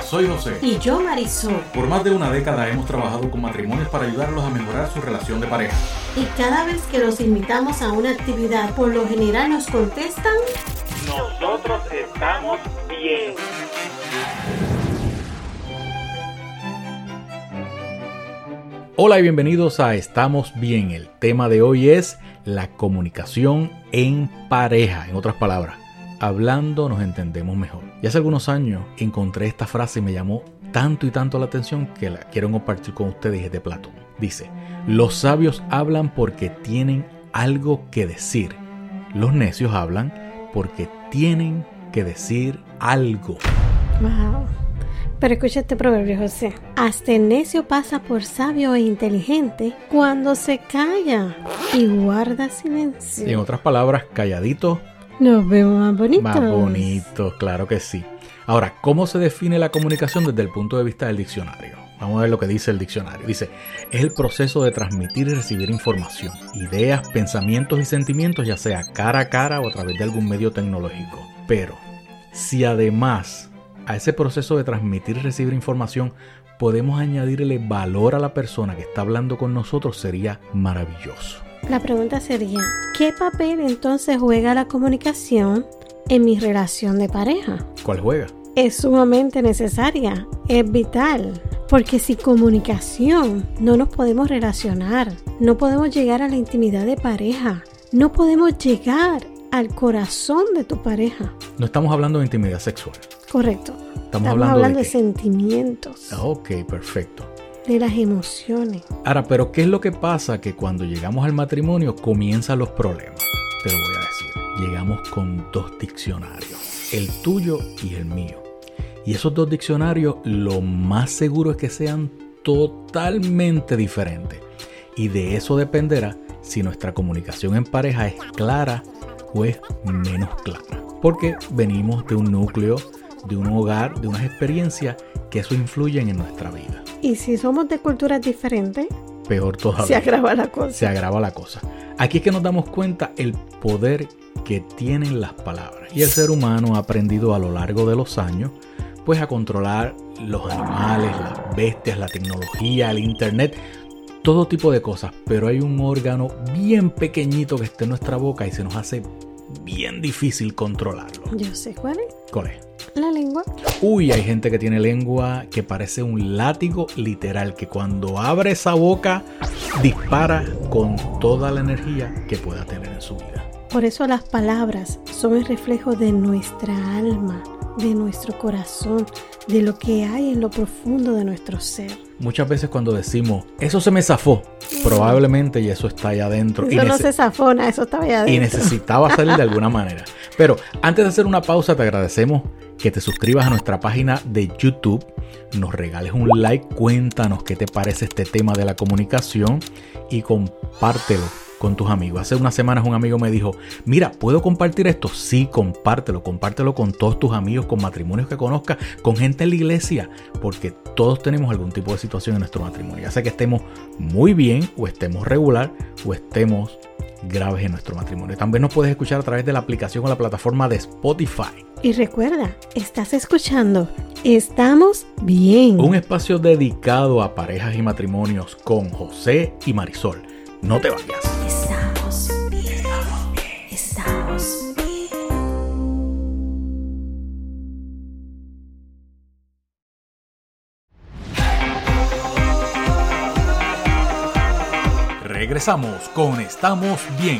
Hola, soy José. Y yo Marisol. Por más de una década hemos trabajado con matrimonios para ayudarlos a mejorar su relación de pareja. Y cada vez que los invitamos a una actividad, por lo general nos contestan... Nosotros estamos bien. Hola y bienvenidos a Estamos Bien. El tema de hoy es la comunicación en pareja. En otras palabras, hablando nos entendemos mejor. Y hace algunos años encontré esta frase y me llamó tanto y tanto la atención que la quiero compartir con ustedes de Platón. Dice, los sabios hablan porque tienen algo que decir. Los necios hablan porque tienen que decir algo. Wow. Pero escucha este proverbio, José. Hasta el necio pasa por sabio e inteligente cuando se calla y guarda silencio. Y en otras palabras, calladito nos vemos más bonitos. Más bonitos, claro que sí. Ahora, ¿cómo se define la comunicación desde el punto de vista del diccionario? Vamos a ver lo que dice el diccionario. Dice, es el proceso de transmitir y recibir información, ideas, pensamientos y sentimientos, ya sea cara a cara o a través de algún medio tecnológico. Pero, si además a ese proceso de transmitir y recibir información podemos añadirle valor a la persona que está hablando con nosotros, sería maravilloso. La pregunta sería, ¿qué papel entonces juega la comunicación en mi relación de pareja? ¿Cuál juega? Es sumamente necesaria, es vital, porque sin comunicación no nos podemos relacionar, no podemos llegar a la intimidad de pareja, no podemos llegar al corazón de tu pareja. No estamos hablando de intimidad sexual. Correcto. Estamos, hablando, de, sentimientos. Ah, ok, perfecto de las emociones. Ahora, pero ¿qué es lo que pasa? Que cuando llegamos al matrimonio comienzan los problemas. Te lo voy a decir. Llegamos con dos diccionarios, el tuyo y el mío. Y esos dos diccionarios lo más seguro es que sean totalmente diferentes. Y de eso dependerá si nuestra comunicación en pareja es clara o es menos clara. Porque venimos de un núcleo, de un hogar, de unas experiencias que eso influyen en nuestra vida. Y si somos de culturas diferentes, peor todavía. Se agrava la cosa. Se agrava la cosa. Aquí es que nos damos cuenta el poder que tienen las palabras. Y el ser humano ha aprendido a lo largo de los años pues a controlar los animales, las bestias, la tecnología, el internet, todo tipo de cosas, pero hay un órgano bien pequeñito que está en nuestra boca y se nos hace bien difícil controlarlo. Yo sé cuál es. ¿Cuál es? La lengua. Uy, hay gente que tiene lengua que parece un látigo literal, que cuando abre esa boca dispara con toda la energía que pueda tener en su vida. Por eso las palabras son el reflejo de nuestra alma, de nuestro corazón, de lo que hay en lo profundo de nuestro ser. Muchas veces cuando decimos, eso se me zafó, probablemente y eso está allá adentro. Eso no se zafona, eso estaba allá adentro. Y necesitaba salir de alguna manera. Pero antes de hacer una pausa, te agradecemos que te suscribas a nuestra página de YouTube, nos regales un like, cuéntanos qué te parece este tema de la comunicación y compártelo con tus amigos. Hace unas semanas un amigo me dijo, mira, ¿puedo compartir esto? Sí, compártelo, compártelo con todos tus amigos, con matrimonios que conozcas, con gente en la iglesia, porque todos tenemos algún tipo de situación en nuestro matrimonio. Ya sea que estemos muy bien o estemos regular o estemos graves en nuestro matrimonio. También nos puedes escuchar a través de la aplicación o la plataforma de Spotify. Y recuerda, estás escuchando Estamos bien. Un espacio dedicado a parejas y matrimonios con José y Marisol. No te vayas. Regresamos con Estamos bien.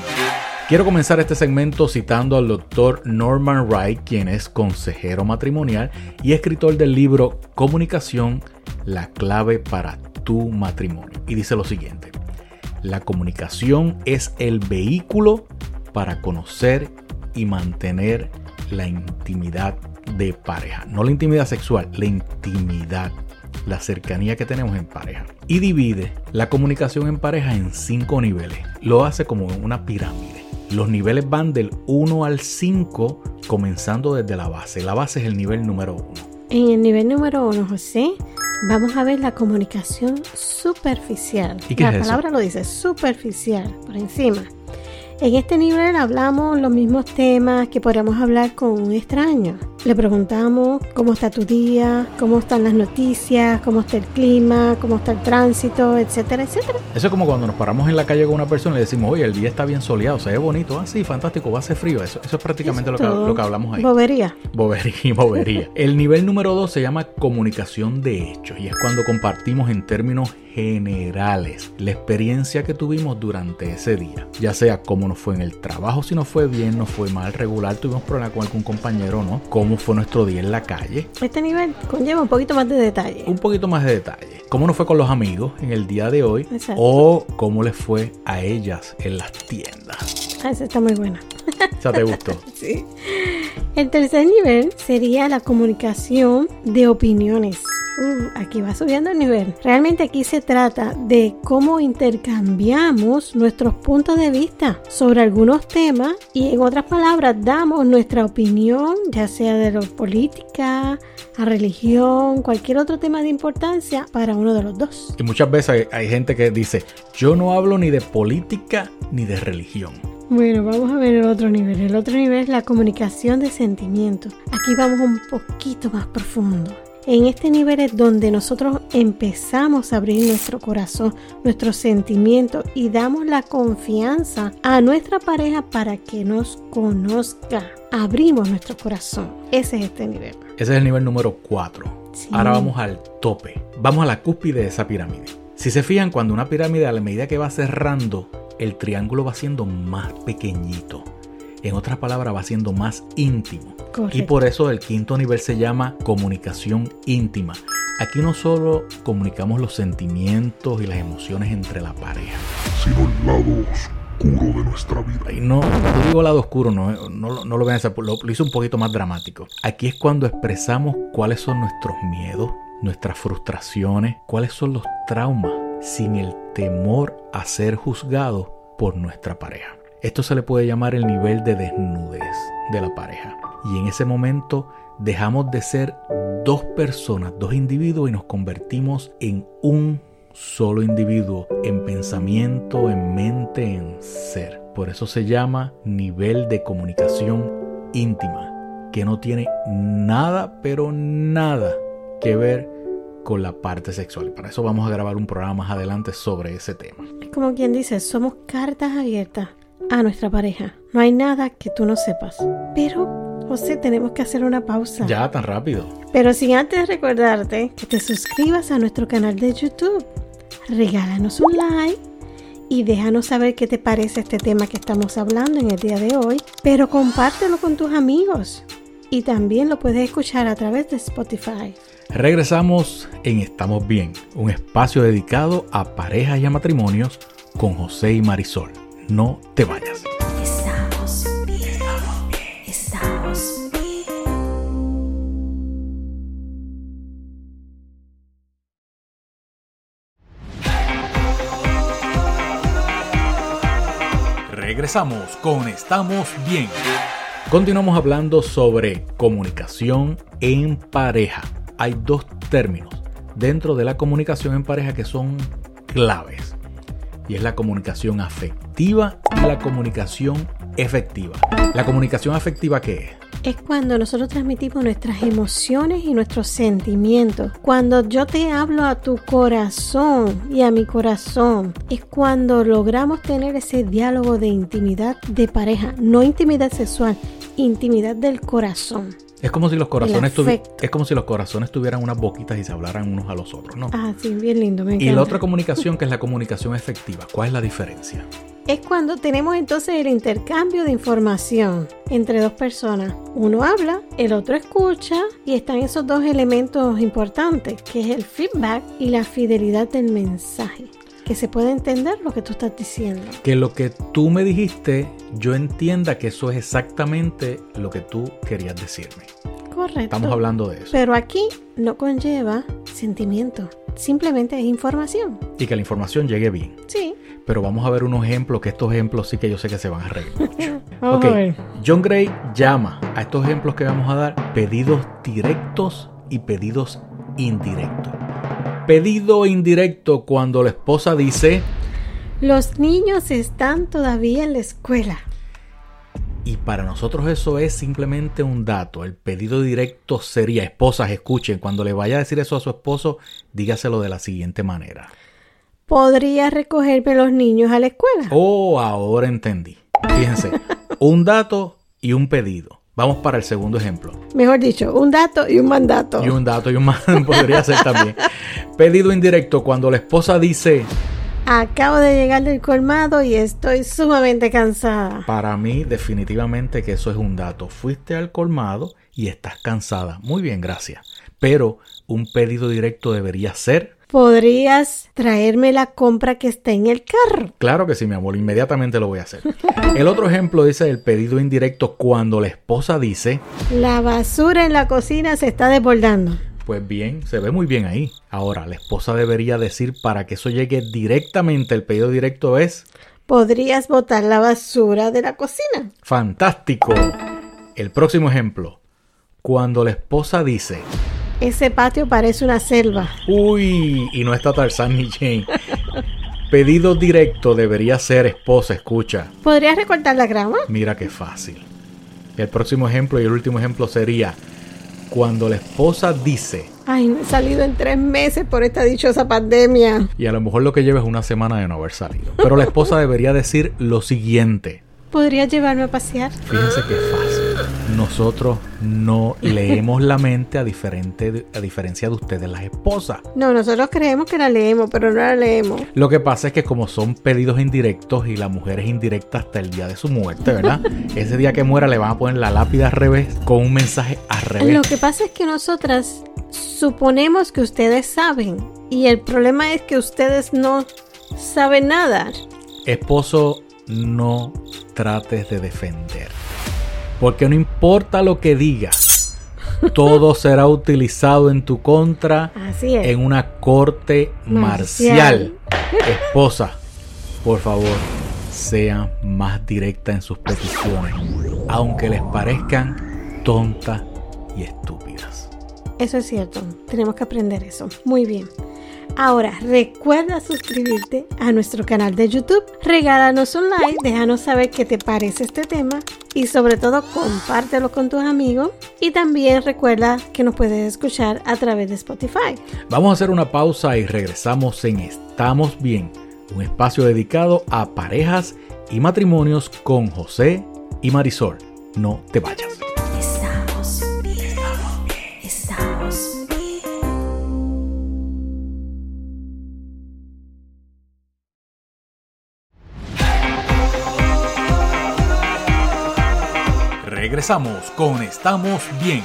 Quiero comenzar este segmento citando al doctor Norman Wright, quien es consejero matrimonial y escritor del libro Comunicación, la clave para tu matrimonio. Y dice lo siguiente, la comunicación es el vehículo para conocer y mantener la intimidad de pareja. No la intimidad sexual, la intimidad, la cercanía que tenemos en pareja. Y divide la comunicación en pareja en cinco niveles. Lo hace como una pirámide. Los niveles van del 1 al 5, comenzando desde la base. La base es el nivel número 1. En el nivel número 1, José, vamos a ver la comunicación superficial. ¿Y qué la es palabra lo dice, superficial, por encima. En este nivel hablamos los mismos temas que podríamos hablar con un extraño. Le preguntamos cómo está tu día, cómo están las noticias, cómo está el clima, cómo está el tránsito, etcétera, etcétera. Eso es como cuando nos paramos en la calle con una persona y le decimos, oye, el día está bien soleado, se ve bonito, ah, sí, fantástico, va a ser frío. Eso, eso es prácticamente lo que, Todo lo que hablamos ahí. Bobería. Bobería, bobería. El nivel número dos se llama comunicación de hechos y es cuando compartimos en términos generales la experiencia que tuvimos durante ese día. Ya sea cómo nos fue en el trabajo, si nos fue bien, nos fue mal, regular, tuvimos problemas con algún compañero, ¿no? Cómo fue nuestro día en la calle. Este nivel conlleva un poquito más de detalle. Un poquito más de detalle. Cómo nos fue con los amigos en el día de hoy. Exacto. O cómo les fue a ellas en las tiendas. Ah, esa está muy buena. O sea, ¿te gustó? Sí. El tercer nivel sería la comunicación de opiniones. Uh, aquí va subiendo el nivel. Realmente aquí se trata de cómo intercambiamos nuestros puntos de vista sobre algunos temas y en otras palabras damos nuestra opinión, ya sea de la política, a religión, cualquier otro tema de importancia para uno de los dos. Y muchas veces hay, hay gente que dice, yo no hablo ni de política ni de religión. Bueno, vamos a ver el otro nivel. El otro nivel es la comunicación de sentimientos. Aquí vamos un poquito más profundo. En este nivel es donde nosotros empezamos a abrir nuestro corazón, nuestros sentimientos y damos la confianza a nuestra pareja para que nos conozca. Abrimos nuestro corazón. Ese es este nivel. Ese es el nivel número 4. Sí. Ahora vamos al tope. Vamos a la cúspide de esa pirámide. Si se fijan, cuando una pirámide a la medida que va cerrando, el triángulo va siendo más pequeñito. En otras palabras, va siendo más íntimo. Correcto. Y por eso el quinto nivel se llama comunicación íntima. Aquí no solo comunicamos los sentimientos y las emociones entre la pareja. sino el lado oscuro de nuestra vida. Y no, yo digo lado oscuro, no, no, lo- no lo vean lo, lo hice un poquito más dramático. Aquí es cuando expresamos cuáles son nuestros miedos, nuestras frustraciones, cuáles son los traumas, sin el temor a ser juzgados por nuestra pareja. Esto se le puede llamar el nivel de desnudez de la pareja. Y en ese momento dejamos de ser dos personas, dos individuos y nos convertimos en un solo individuo, en pensamiento, en mente, en ser. Por eso se llama nivel de comunicación íntima, que no tiene nada, pero nada que ver con la parte sexual. Para eso vamos a grabar un programa más adelante sobre ese tema. Es como quien dice, somos cartas abiertas a nuestra pareja. No hay nada que tú no sepas. Pero, José, tenemos que hacer una pausa. Ya tan rápido. Pero sin antes recordarte que te suscribas a nuestro canal de YouTube. Regálanos un like y déjanos saber qué te parece este tema que estamos hablando en el día de hoy. Pero compártelo con tus amigos. Y también lo puedes escuchar a través de Spotify. Regresamos en Estamos Bien, un espacio dedicado a parejas y a matrimonios con José y Marisol. No te vayas. Regresamos con Estamos Bien. Continuamos hablando sobre comunicación en pareja. Hay dos términos dentro de la comunicación en pareja que son claves. Y es la comunicación afectiva y la comunicación efectiva. ¿La comunicación afectiva qué es? Es cuando nosotros transmitimos nuestras emociones y nuestros sentimientos. Cuando yo te hablo a tu corazón y a mi corazón, es cuando logramos tener ese diálogo de intimidad de pareja, no intimidad sexual, intimidad del corazón. Es como si los corazones es como si los corazones tuvieran unas boquitas y se hablaran unos a los otros, ¿no? Ah, sí, bien lindo, me Y la otra comunicación que es la comunicación efectiva. ¿Cuál es la diferencia? Es cuando tenemos entonces el intercambio de información entre dos personas. Uno habla, el otro escucha y están esos dos elementos importantes, que es el feedback y la fidelidad del mensaje. Que se puede entender lo que tú estás diciendo. Que lo que tú me dijiste, yo entienda que eso es exactamente lo que tú querías decirme. Correcto. Estamos hablando de eso. Pero aquí no conlleva sentimiento. Simplemente es información. Y que la información llegue bien. Sí. Pero vamos a ver unos ejemplos, que estos ejemplos sí que yo sé que se van a reír mucho. Ok. John Gray llama a estos ejemplos que vamos a dar pedidos directos y pedidos indirectos. Pedido indirecto cuando la esposa dice, Los niños están todavía en la escuela. Y para nosotros eso es simplemente un dato. El pedido directo sería, esposas, escuchen, cuando le vaya a decir eso a su esposo, dígaselo de la siguiente manera. ¿Podría recogerme los niños a la escuela? Oh, ahora entendí. Fíjense, un dato y un pedido. Vamos para el segundo ejemplo. Mejor dicho, un dato y un mandato. Y un dato y un más podría ser también. Pedido indirecto cuando la esposa dice, Acabo de llegar del colmado y estoy sumamente cansada. para mí definitivamente que eso es un dato. Fuiste al colmado y estás cansada. Muy bien, gracias. Pero un pedido directo debería ser, ¿Podrías traerme la compra que está en el carro? claro que sí, mi amor, inmediatamente lo voy a hacer. El otro ejemplo dice el pedido indirecto cuando la esposa dice, La basura en la cocina se está desbordando. Pues bien, se ve muy bien ahí. Ahora, la esposa debería decir para que eso llegue directamente, el pedido directo es ¿Podrías botar la basura de la cocina? fantástico. El próximo ejemplo, cuando la esposa dice, Ese patio parece una selva. uy, y no está Tarzán ni Jane. Pedido directo debería ser esposa, escucha. ¿Podrías recortar la grama? Mira qué fácil. El próximo ejemplo y el último ejemplo sería cuando la esposa dice, Ay, no he salido en tres meses por esta dichosa pandemia. y a lo mejor lo que lleva es una semana de no haber salido. Pero la esposa debería decir lo siguiente. ¿Podrías llevarme a pasear? Fíjense qué fácil. Nosotros no leemos la mente a, diferente, a diferencia de ustedes, las esposas. No, nosotros creemos que la leemos, pero no la leemos. Lo que pasa es que como son pedidos indirectos y la mujer es indirecta hasta el día de su muerte, ¿verdad? Ese día que muera le van a poner la lápida al revés con un mensaje al revés. Lo que pasa es que nosotras suponemos que ustedes saben y el problema es que ustedes no saben nada. Esposo, no trates de defender. Porque no importa lo que digas, todo será utilizado en tu contra Así es. en una corte marcial. Marcial. Esposa, por favor, sea más directa en sus peticiones, aunque les parezcan tontas y estúpidas. Eso es cierto. Tenemos que aprender eso. Muy bien. Ahora, recuerda suscribirte a nuestro canal de YouTube, regálanos un like, déjanos saber qué te parece este tema y sobre todo compártelo con tus amigos y también recuerda que nos puedes escuchar a través de Spotify. Vamos a hacer una pausa y regresamos en Estamos Bien, un espacio dedicado a parejas y matrimonios con José y Marisol. No te vayas. Regresamos con Estamos Bien.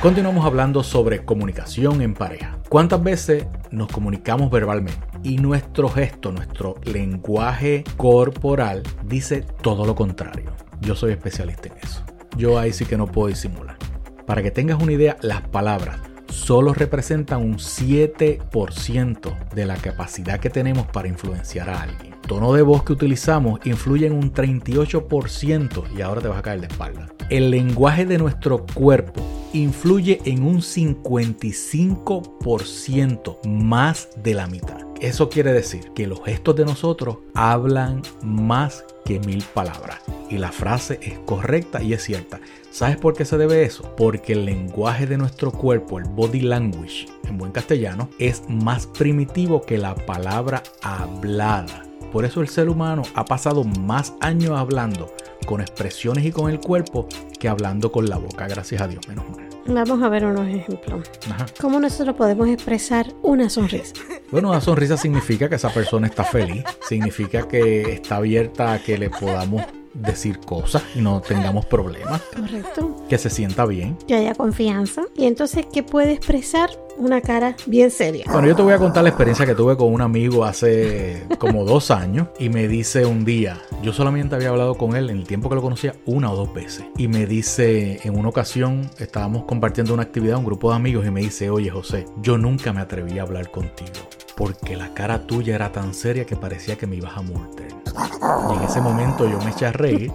Continuamos hablando sobre comunicación en pareja. ¿Cuántas veces nos comunicamos verbalmente? Y nuestro gesto, nuestro lenguaje corporal dice todo lo contrario. Yo soy especialista en eso. Yo ahí sí que no puedo disimular. Para que tengas una idea, las palabras solo representan un 7% de la capacidad que tenemos para influenciar a alguien. Tono de voz que utilizamos influye en un 38% y ahora te vas a caer de espalda. El lenguaje de nuestro cuerpo influye en un 55% más de la mitad. Eso quiere decir que los gestos de nosotros hablan más que mil palabras. Y la frase es correcta y es cierta. ¿Sabes por qué se debe eso? Porque el lenguaje de nuestro cuerpo, el body language en buen castellano, es más primitivo que la palabra hablada. Por eso el ser humano ha pasado más años hablando con expresiones y con el cuerpo que hablando con la boca. Gracias a Dios, menos mal. Vamos a ver unos ejemplos. Ajá. ¿Cómo nosotros podemos expresar una sonrisa? Bueno, una sonrisa significa que esa persona está feliz, significa que está abierta a que le podamos decir cosas y no tengamos problemas, Correcto. que se sienta bien. Que haya confianza. Y entonces, ¿qué puede expresar una cara bien seria? Bueno, yo te voy a contar la experiencia que tuve con un amigo hace como dos años y me dice un día, yo solamente había hablado con él en el tiempo que lo conocía una o dos veces y me dice en una ocasión estábamos compartiendo una actividad, un grupo de amigos y me dice, oye José, yo nunca me atreví a hablar contigo porque la cara tuya era tan seria que parecía que me ibas a morder. Y en ese momento yo me eché a reír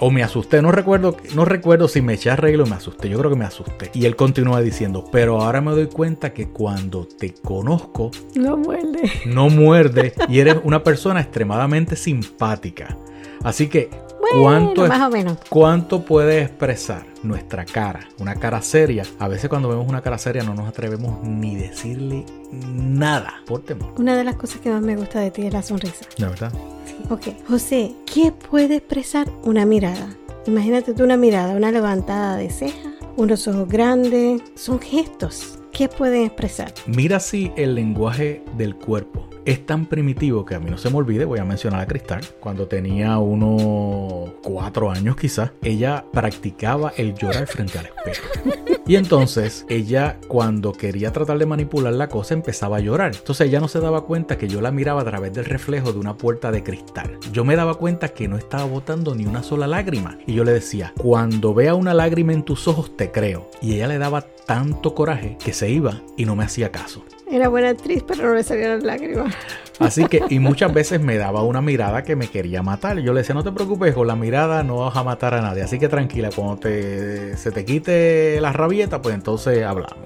o me asusté, no recuerdo, no recuerdo si me eché a reír o me asusté, yo creo que me asusté. Y él continúa diciendo, pero ahora me doy cuenta que cuando te conozco No muerde. no muerde y eres una persona extremadamente simpática. Así que Bueno, ¿Cuánto es- más o menos. ¿Cuánto puede expresar nuestra cara? Una cara seria. A veces cuando vemos una cara seria no nos atrevemos ni decirle nada por temor. Una de las cosas que más me gusta de ti es la sonrisa. ¿De verdad? Ok, José, ¿qué puede expresar una mirada? Imagínate tú una mirada, una levantada de ceja, unos ojos grandes, son gestos. ¿Qué pueden expresar? Mira si el lenguaje del cuerpo es tan primitivo que a mí no se me olvide, voy a mencionar a Cristal, cuando tenía unos cuatro años quizás, ella practicaba el llorar frente al espejo. Y entonces ella cuando quería tratar de manipular la cosa empezaba a llorar. Entonces ella no se daba cuenta que yo la miraba a través del reflejo de una puerta de cristal. Yo me daba cuenta que no estaba botando ni una sola lágrima. Y yo le decía, cuando vea una lágrima en tus ojos te creo. Y ella le daba tanto coraje que se iba y no me hacía caso. Era buena actriz, pero no le salieron lágrimas. Así que, y muchas veces me daba una mirada que me quería matar. Yo le decía, no te preocupes, con la mirada no vas a matar a nadie. Así que tranquila, cuando te, se te quite la rabieta, pues entonces hablamos.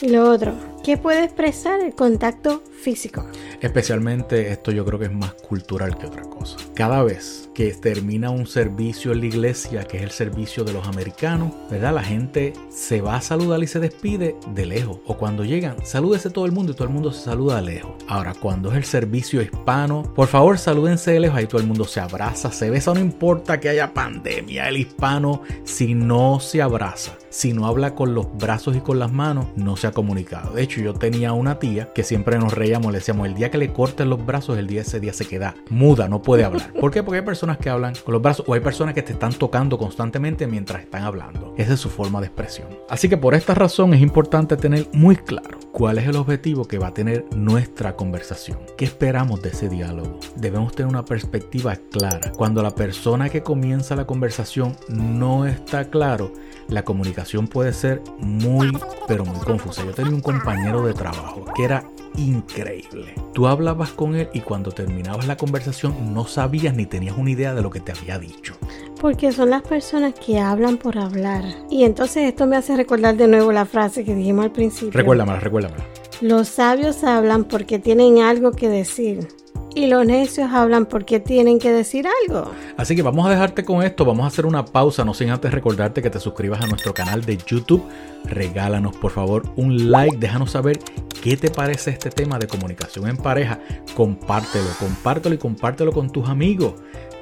Y lo otro, ¿qué puede expresar el contacto físico? Especialmente esto yo creo que es más cultural que otra cosa. Cada vez que termina un servicio en la iglesia, que es el servicio de los americanos, ¿verdad? La gente se va a saludar y se despide de lejos. O cuando llegan, salúdese todo el mundo y todo el mundo se saluda de lejos. Ahora, cuando es el servicio hispano, por favor salúdense de lejos, ahí todo el mundo se abraza, se besa, no importa que haya pandemia, el hispano si no se abraza, si no habla con los brazos y con las manos, no se ha comunicado. De hecho, yo tenía una tía que siempre nos reíamos, le decíamos, el día que le corten los brazos, el día ese día se queda muda, no puede hablar. ¿Por qué? Porque hay personas que hablan con los brazos o hay personas que te están tocando constantemente mientras están hablando. Esa es su forma de expresión. Así que por esta razón es importante tener muy claro cuál es el objetivo que va a tener nuestra conversación. ¿Qué esperamos de ese diálogo? Debemos tener una perspectiva clara. Cuando la persona que comienza la conversación no está claro, la comunicación puede ser muy, pero muy confusa. Yo tenía un compañero de trabajo que era increíble. Tú hablabas con él y cuando terminabas la conversación no sabías ni tenías una idea de lo que te había dicho. Porque son las personas que hablan por hablar. Y entonces esto me hace recordar de nuevo la frase que dijimos al principio. Recuérdamela, recuérdamela. Los sabios hablan porque tienen algo que decir. Y los necios hablan porque tienen que decir algo. Así que vamos a dejarte con esto, vamos a hacer una pausa, no sin antes recordarte que te suscribas a nuestro canal de YouTube. Regálanos por favor un like, déjanos saber qué te parece este tema de comunicación en pareja. Compártelo, compártelo y compártelo con tus amigos.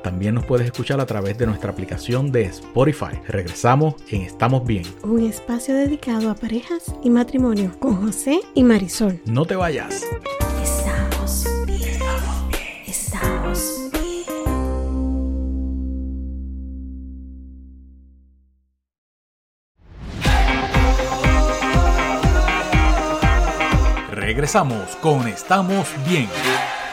También nos puedes escuchar a través de nuestra aplicación de Spotify. Regresamos en Estamos Bien. Un espacio dedicado a parejas y matrimonio con José y Marisol. No te vayas. Regresamos con Estamos Bien.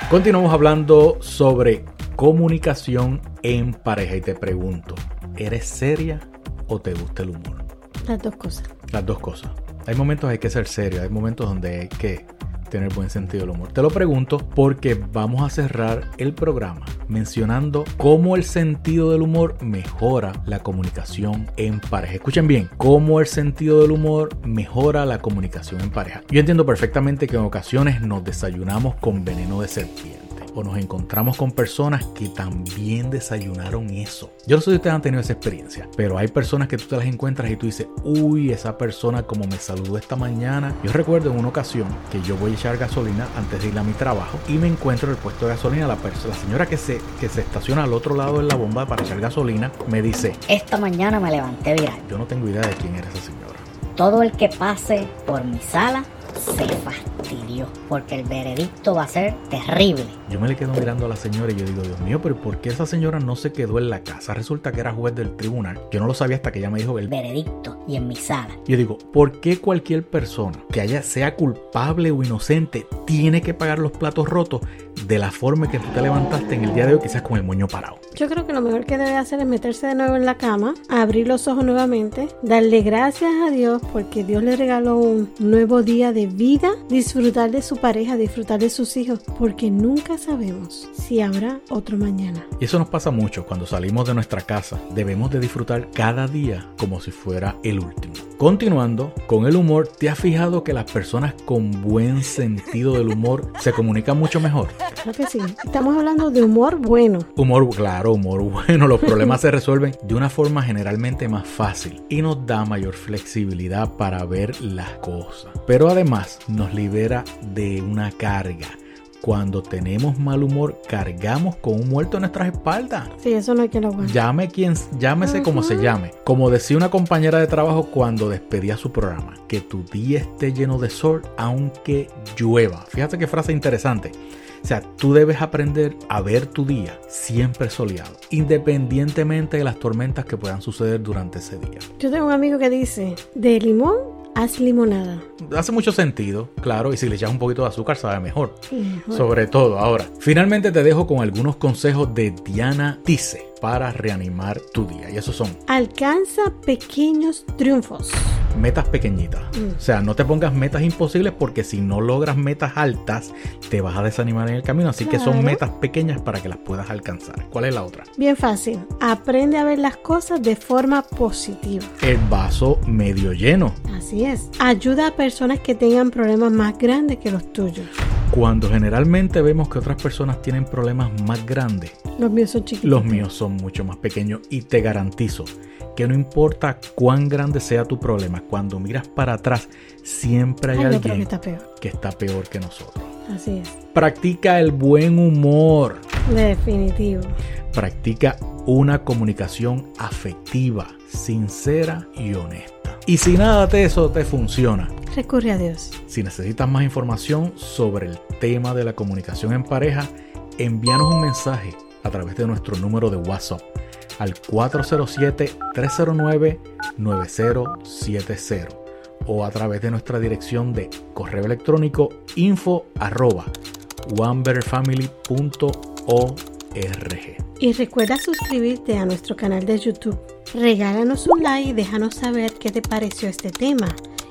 Continuamos hablando sobre comunicación en pareja y te pregunto, ¿eres seria o te gusta el humor? Las dos cosas. Las dos cosas. Hay momentos hay que ser serio, hay momentos donde hay que tener buen sentido del humor. Te lo pregunto porque vamos a cerrar el programa mencionando cómo el sentido del humor mejora la comunicación en pareja. Escuchen bien, cómo el sentido del humor mejora la comunicación en pareja. Yo entiendo perfectamente que en ocasiones nos desayunamos con veneno de serpiente o nos encontramos con personas que también desayunaron eso. Yo no sé si ustedes han tenido esa experiencia, pero hay personas que tú te las encuentras y tú dices, uy, esa persona como me saludó esta mañana. Yo recuerdo en una ocasión que yo voy a echar gasolina antes de ir a mi trabajo y me encuentro en el puesto de gasolina la señora que se, que se estaciona al otro lado de la bomba para echar gasolina me dice, Esta mañana me levanté viral. yo no tengo idea de quién era esa señora. Todo el que pase por mi sala se fastidió, porque el veredicto va a ser terrible. Yo me le quedo mirando a la señora y yo digo, Dios mío, pero ¿por qué esa señora no se quedó en la casa? Resulta que era juez del tribunal. Yo no lo sabía hasta que ella me dijo el Veredicto y en mi sala. Yo digo, ¿por qué cualquier persona que haya sea culpable o inocente tiene que pagar los platos rotos de la forma que tú te levantaste en el día de hoy, quizás con el moño parado? Yo creo que lo mejor que debe hacer es meterse de nuevo en la cama, abrir los ojos nuevamente, darle gracias a Dios porque Dios le regaló un nuevo día de vida, disfrutar de su pareja, disfrutar de sus hijos, porque nunca sabemos si habrá otro mañana. Y eso nos pasa mucho cuando salimos de nuestra casa. Debemos de disfrutar cada día como si fuera el último. Continuando con el humor, ¿te has fijado que las personas con buen sentido del humor se comunican mucho mejor? Claro que sí. Estamos hablando de humor bueno. Humor, claro, humor bueno. Los problemas se resuelven de una forma generalmente más fácil y nos da mayor flexibilidad para ver las cosas. Pero además nos libera de una carga. Cuando tenemos mal humor, cargamos con un muerto en nuestras espaldas. Sí, eso no hay que lo aguantar. Llame quien, llámese como se llame. Como decía una compañera de trabajo cuando despedía su programa, que tu día esté lleno de sol aunque llueva. Fíjate qué frase interesante. O sea, tú debes aprender a ver tu día siempre soleado, independientemente de las tormentas que puedan suceder durante ese día. Yo tengo un amigo que dice, de limón haz limonada. Hace mucho sentido, claro, y si le echas un poquito de azúcar sabe mejor. Mejor. Sobre todo ahora. Finalmente te dejo con algunos consejos de Diana Tice para reanimar tu día. Y esos son Alcanza pequeños triunfos. Metas pequeñitas. Mm. O sea, no te pongas metas imposibles porque si no logras metas altas, te vas a desanimar en el camino. Así que son metas pequeñas para que las puedas alcanzar. ¿Cuál es la otra? Bien fácil. Aprende a ver las cosas de forma positiva. El vaso medio lleno. Así es. Ayuda a personas que tengan problemas más grandes que los tuyos. Cuando generalmente vemos que otras personas tienen problemas más grandes, Los míos son chiquitos. los míos son mucho más pequeños y te garantizo que no importa cuán grande sea tu problema, cuando miras para atrás siempre hay otro que alguien está peor. que está peor que nosotros. Así es. Practica el buen humor. Definitivo. Practica una comunicación afectiva, sincera y honesta. Y si nada de eso te funciona, Recurre a Dios. si necesitas más información sobre el tema de la comunicación en pareja, envíanos un mensaje a través de nuestro número de WhatsApp al 407-309-9070 o a través de nuestra dirección de correo electrónico info arroba. Y recuerda suscribirte a nuestro canal de YouTube. Regálanos un like y déjanos saber qué te pareció este tema.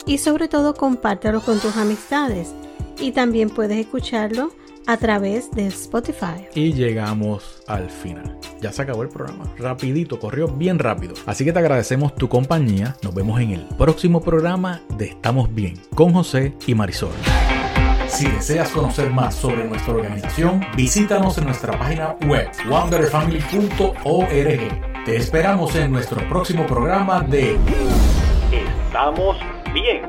Y sobre todo compártelo con tus amistades. Y también puedes escucharlo a través de Spotify. Y llegamos al final. Ya se acabó el programa. Rapidito, corrió bien rápido. Así que te agradecemos tu compañía. Nos vemos en el próximo programa de Estamos Bien con José y Marisol. Si deseas conocer más sobre nuestra organización, visítanos en nuestra página web wonderfamily.org. Te esperamos en nuestro próximo programa de Estamos bien.